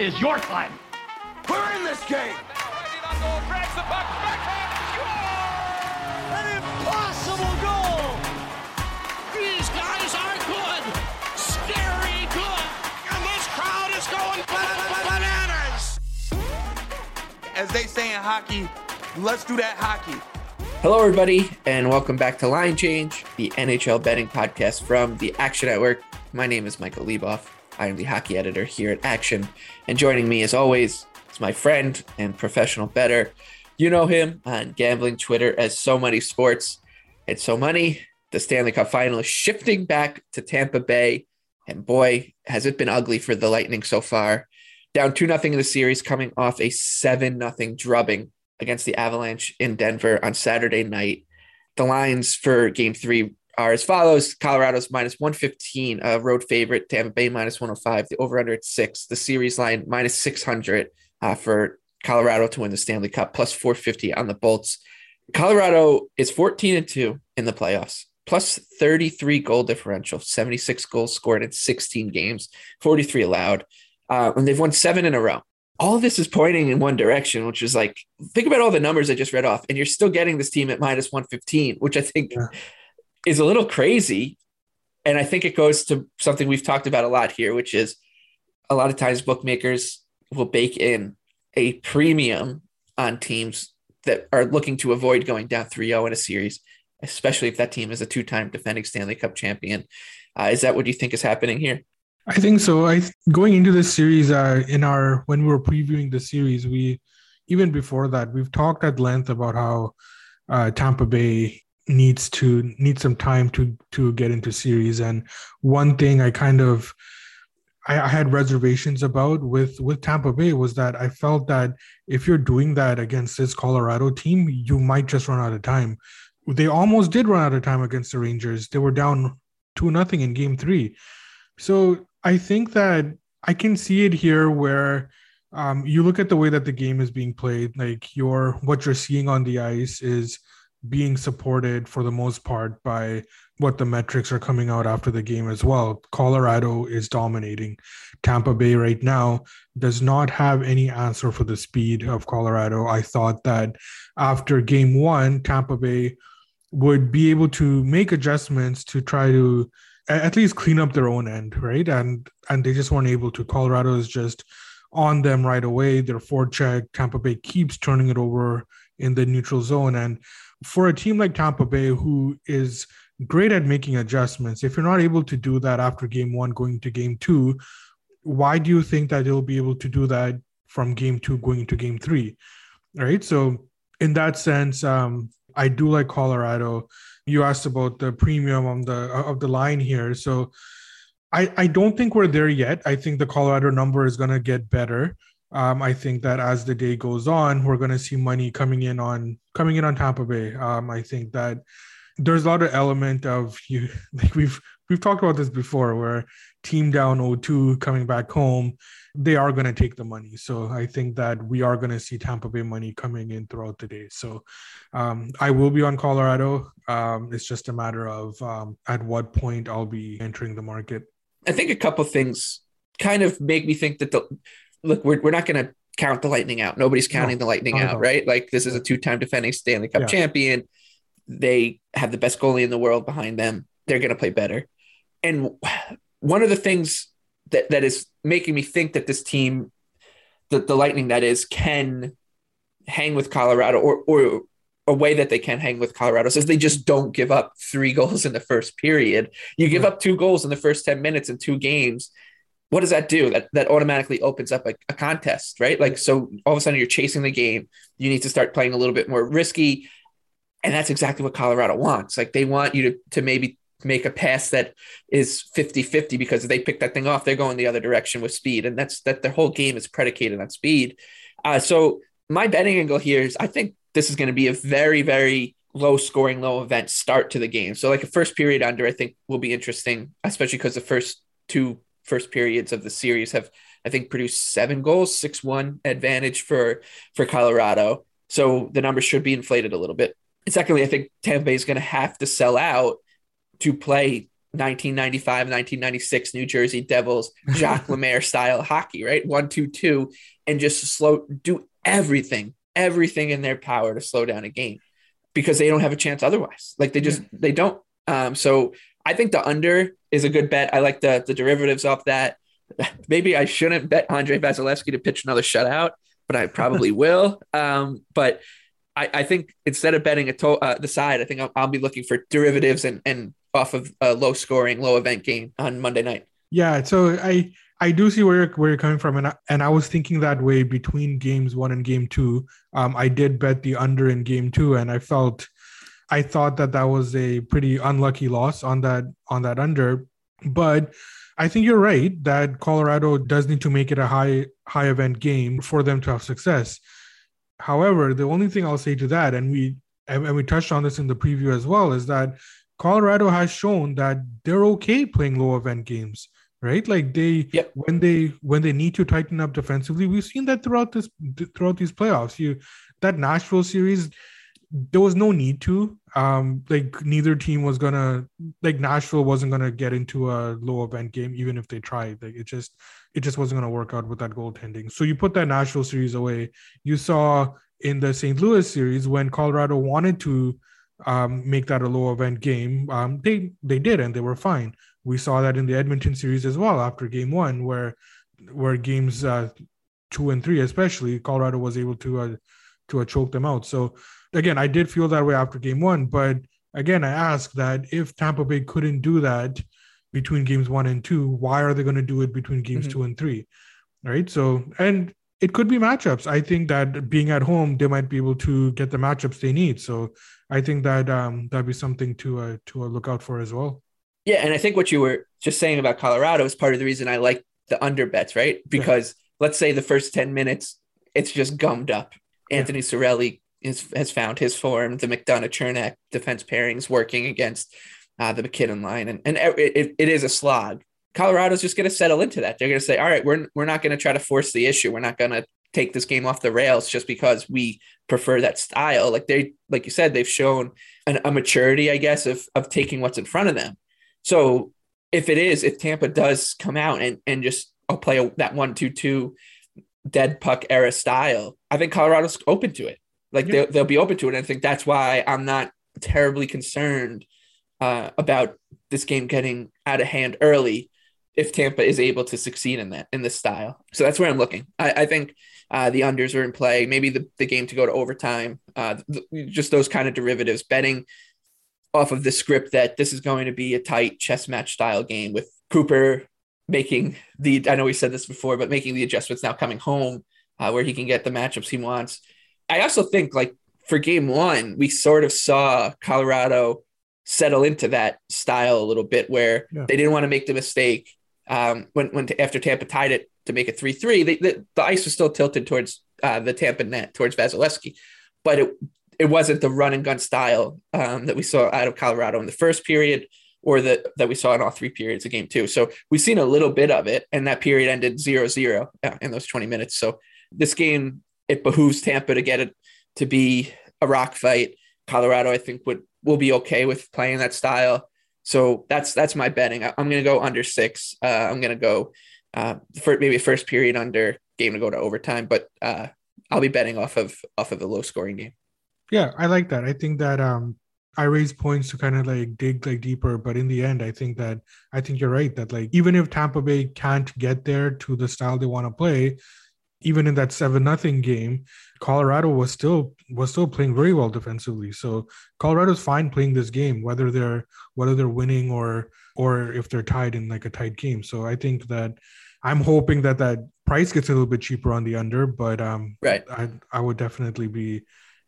Is your time. We're in this game. An impossible goal. These guys are good. Scary good. And this crowd is going bananas. As they say in hockey, let's do that hockey. Hello, everybody, and welcome back to Line Change, the NHL betting podcast from the Action Network. My name is Michael Leboff. I am the hockey editor here at Action, and joining me, as always, is my friend and professional bettor. You know him on gambling Twitter as So Money Sports. It's So Money. The Stanley Cup final is shifting back to Tampa Bay, and boy, has it been ugly for the Lightning so far. Down 2 0 in the series, coming off a 7 0 drubbing against the Avalanche in Denver on Saturday night. The lines for game three are as follows Colorado's minus 115, a road favorite, Tampa Bay minus 105, the over under at six, the series line minus 600 uh, for Colorado to win the Stanley Cup, plus 450 on the Bolts. Colorado is 14 and 2 in the playoffs, plus 33 goal differential, 76 goals scored in 16 games, 43 allowed. Uh, and they've won seven in a row all this is pointing in one direction, which is like, think about all the numbers I just read off, and you're still getting this team at minus 115, which I think yeah. Is a little crazy. And I think it goes to something we've talked about a lot here, which is a lot of times bookmakers will bake in a premium on teams that are looking to avoid going down 3 0 in a series, especially if that team is a two time defending Stanley Cup champion. Uh, is that what you think is happening here? I think so. I going into this series, uh, in our when we were previewing the series, we even before that we've talked at length about how uh, Tampa Bay needs to need some time to to get into series. And one thing I kind of I, I had reservations about with with Tampa Bay was that I felt that if you're doing that against this Colorado team, you might just run out of time. They almost did run out of time against the Rangers. They were down two nothing in Game Three. So I think that I can see it here where um, you look at the way that the game is being played, like your what you're seeing on the ice is being supported for the most part by what the metrics are coming out after the game as well. Colorado is dominating. Tampa Bay right now does not have any answer for the speed of Colorado. I thought that after game one, Tampa Bay would be able to make adjustments to try to at least clean up their own end, right? And and they just weren't able to. Colorado is just on them right away. Their forecheck, Tampa Bay keeps turning it over in the neutral zone. And for a team like Tampa Bay, who is great at making adjustments, if you're not able to do that after game one going to game two, why do you think that they'll be able to do that from game two going to game three? Right. So in that sense, um, I do like Colorado you asked about the premium on the of the line here. So I I don't think we're there yet. I think the Colorado number is going to get better. Um, I think that as the day goes on, we're going to see money coming in on coming in on Tampa Bay. Um, I think that there's a lot of element of you like we've we've talked about this before, where team down 0-2 coming back home, they are going to take the money. So I think that we are going to see Tampa Bay money coming in throughout the day. So um, I will be on Colorado. Um, it's just a matter of um, at what point I'll be entering the market. I think a couple things kind of make me think that the look we're, we're not going to count the Lightning out. Nobody's counting No, the Lightning out, all. right? Like this is a two-time defending Stanley Cup Yeah. champion. They have the best goalie in the world behind them. They're going to play better. And one of the things that, that is making me think that this team, that the Lightning that is, can hang with Colorado or or a way that they can hang with Colorado says they just don't give up three goals in the first period. You give up two goals in the first 10 minutes in two games. What does that do? That that automatically opens up a, a contest, right? Like so all of a sudden you're chasing the game. You need to start playing a little bit more risky. And that's exactly what Colorado wants. Like they want you to to maybe make a pass that is 50-50 because if they pick that thing off, they're going the other direction with speed. And that's that their whole game is predicated on speed. Uh, so my betting angle here is I think this is going to be a very, very low scoring, low event start to the game. So like a first period under, I think will be interesting, especially because the first two first periods of the series have, I think, produced seven goals, six one advantage for for Colorado. So the numbers should be inflated a little bit. And secondly, I think Tampa Bay is going to have to sell out to play 1995, 1996 New Jersey Devils, Jacques Lemaire style hockey, right? One, two, two, and just slow, do everything, everything in their power to slow down a game because they don't have a chance otherwise. Like they just, they don't. Um, so I think the under is a good bet. I like the, the derivatives off that. Maybe I shouldn't bet Andrei Vasilevskiy to pitch another shutout, but I probably will. Um, but I, I think instead of betting a to- uh, the side, I think I'll, I'll be looking for derivatives and, and off of a low scoring, low event game on Monday night. Yeah, so I I do see where you're, where you're coming from, and I, and I was thinking that way between games one and game two. Um, I did bet the under in game two, and I felt I thought that that was a pretty unlucky loss on that on that under, but I think you're right that Colorado does need to make it a high high event game for them to have success. However, the only thing I'll say to that, and we and we touched on this in the preview as well, is that Colorado has shown that they're okay playing low event games, right? Like they Yep. when they when they need to tighten up defensively, we've seen that throughout this throughout these playoffs. You that Nashville series, there was no need to. Um, like neither team was gonna like Nashville wasn't gonna get into a low event game, even if they tried. Like it just it just wasn't gonna work out with that goaltending. So you put that Nashville series away. You saw in the St. Louis series when Colorado wanted to um, make that a low event game, um, they they did and they were fine. We saw that in the Edmonton series as well after game one, where where games uh, two and three, especially Colorado was able to uh, to uh, choke them out. So again, I did feel that way after game one, but again, I ask that if Tampa Bay couldn't do that between games one and two, why are they going to do it between games Mhm. two and three? Right. So and it could be matchups. I think that being at home, they might be able to get the matchups they need. So I think that um, that'd be something to uh, to uh, look out for as well. Yeah, and I think what you were just saying about Colorado is part of the reason I like the under bets, right? Because let's say the first 10 minutes, it's just gummed up. Anthony Cirelli is, has found his form. The McDonagh Cernak defense pairings working against uh, the MacKinnon line. And, and it, it- is a slog. Colorado's just going to settle into that. They're going to say, all right, we're, we're not going to try to force the issue. We're not going to take this game off the rails just because we prefer that style. Like they, like you said, they've shown an, a maturity, I guess, of, of taking what's in front of them. So if it is, if Tampa does come out and, and just I'll play a, that one two two dead puck era style, I think Colorado's open to it. Like Yeah. they'll, they'll be open to it. And I think that's why I'm not terribly concerned uh, about this game getting out of hand early if Tampa is able to succeed in that in this style. So that's where I'm looking. I, I think uh, the unders are in play. Maybe the, the game to go to overtime. Uh, th- just those kind of derivatives. Betting off of the script that this is going to be a tight chess match style game with Cooper making the I know we said this before, but making the adjustments now coming home uh, where he can get the matchups he wants. I also think like for game one, we sort of saw Colorado settle into that style a little bit where Yeah. they didn't want to make the mistake um, when when after Tampa tied it to make it three three. The, the ice was still tilted towards uh, the Tampa net towards Vasilevskiy, but it it wasn't the run and gun style um, that we saw out of Colorado in the first period or that that we saw in all three periods of game two. So we've seen a little bit of it, and that period ended 0-0 uh, in those 20 minutes. So this game, it behooves Tampa to get it to be a rock fight. Colorado, I think, would will be okay with playing that style. So that's that's my betting. I, am going to go under six. Uh, I'm going to go uh, for maybe first period under game to go to overtime, but uh, I'll be betting off of off of a low scoring game. Yeah, I like that. I think that um I raise points to kind of like dig like deeper, but in the end, I think that I think you're right that like even if Tampa Bay can't get there to the style they want to play, even in that seven nothing game, Colorado was still was still playing very well defensively. So Colorado's fine playing this game, whether they're whether they're winning or or if they're tied in like a tight game. So I think that I'm hoping that that price gets a little bit cheaper on the under, but um, right, I I would definitely be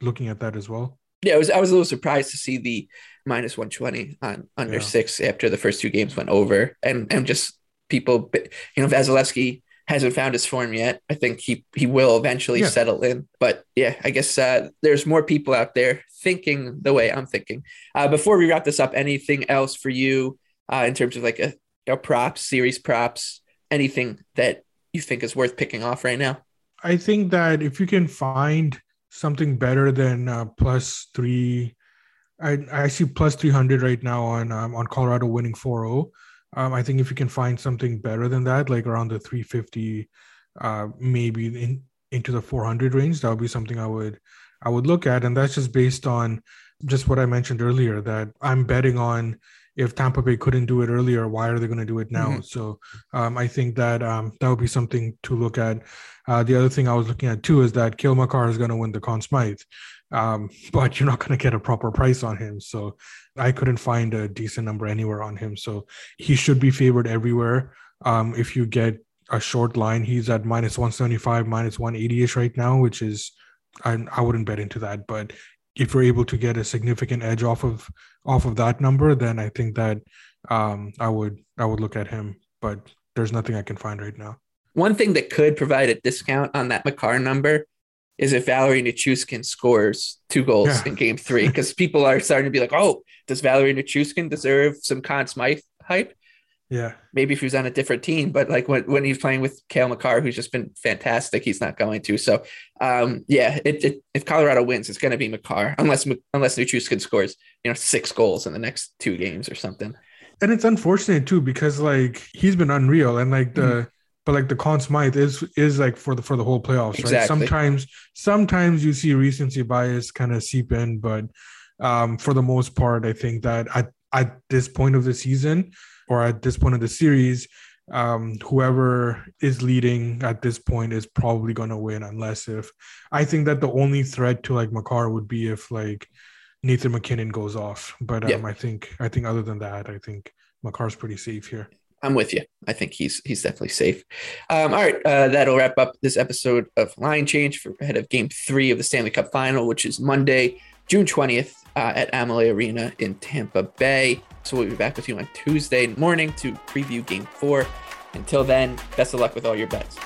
looking at that as well. Yeah, I was I was a little surprised to see the minus 120 on under yeah. six after the first two games went over, and and just people, you know, Vasilevskiy hasn't found his form yet. I think he he will eventually yeah. settle in. But yeah, I guess uh, there's more people out there thinking the way I'm thinking. Uh, before we wrap this up, anything else for you uh, in terms of like a, a props, series props, anything that you think is worth picking off right now? I think that if you can find something better than uh, plus three, I I see plus three hundred right now on um, on Colorado winning 4-0. Um, I think if you can find something better than that, like around the 350, uh, maybe in, into the 400 range, that would be something I would I would look at, and that's just based on just what I mentioned earlier that I'm betting on if Tampa Bay couldn't do it earlier, why are they going to do it now? Mm-hmm. So um, I think that um, that would be something to look at. Uh, the other thing I was looking at too is that Cale Makar is going to win the Conn Smythe, um, but you're not going to get a proper price on him. So I couldn't find a decent number anywhere on him. So he should be favored everywhere. Um, if you get a short line, he's at minus 175, minus 180 ish right now, which is I, I wouldn't bet into that. But if you're able to get a significant edge off of off of that number, then I think that um, I would I would look at him. But there's nothing I can find right now. One thing that could provide a discount on that Makar number is if Valeri Nichushkin scores two goals yeah. in game three, because people are starting to be like, oh, does Valeri Nichushkin deserve some Conn Smythe hype? Yeah. Maybe if he was on a different team, but like when, when he's playing with Cale Makar, who's just been fantastic, he's not going to. So, um, yeah, it, it, if Colorado wins, it's going to be Makar, unless unless Nichushkin scores, you know, six goals in the next two games or something. And it's unfortunate too because like he's been unreal, and like the mm-hmm. But like the Conn Smythe is is like for the for the whole playoffs, exactly. right? Sometimes sometimes you see recency bias kind of seep in, but um, for the most part, I think that at at this point of the season or at this point of the series, um, whoever is leading at this point is probably going to win unless if I think that the only threat to like Makar would be if like Nathan MacKinnon goes off. But um, yeah. I think I think other than that, I think Makar's pretty safe here. I'm with you. I think he's he's definitely safe. Um, all right, uh, that'll wrap up this episode of Line Change for ahead of Game Three of the Stanley Cup Final, which is Monday, June 20th uh, at Amalie Arena in Tampa Bay. So we'll be back with you on Tuesday morning to preview game four. Until then, best of luck with all your bets.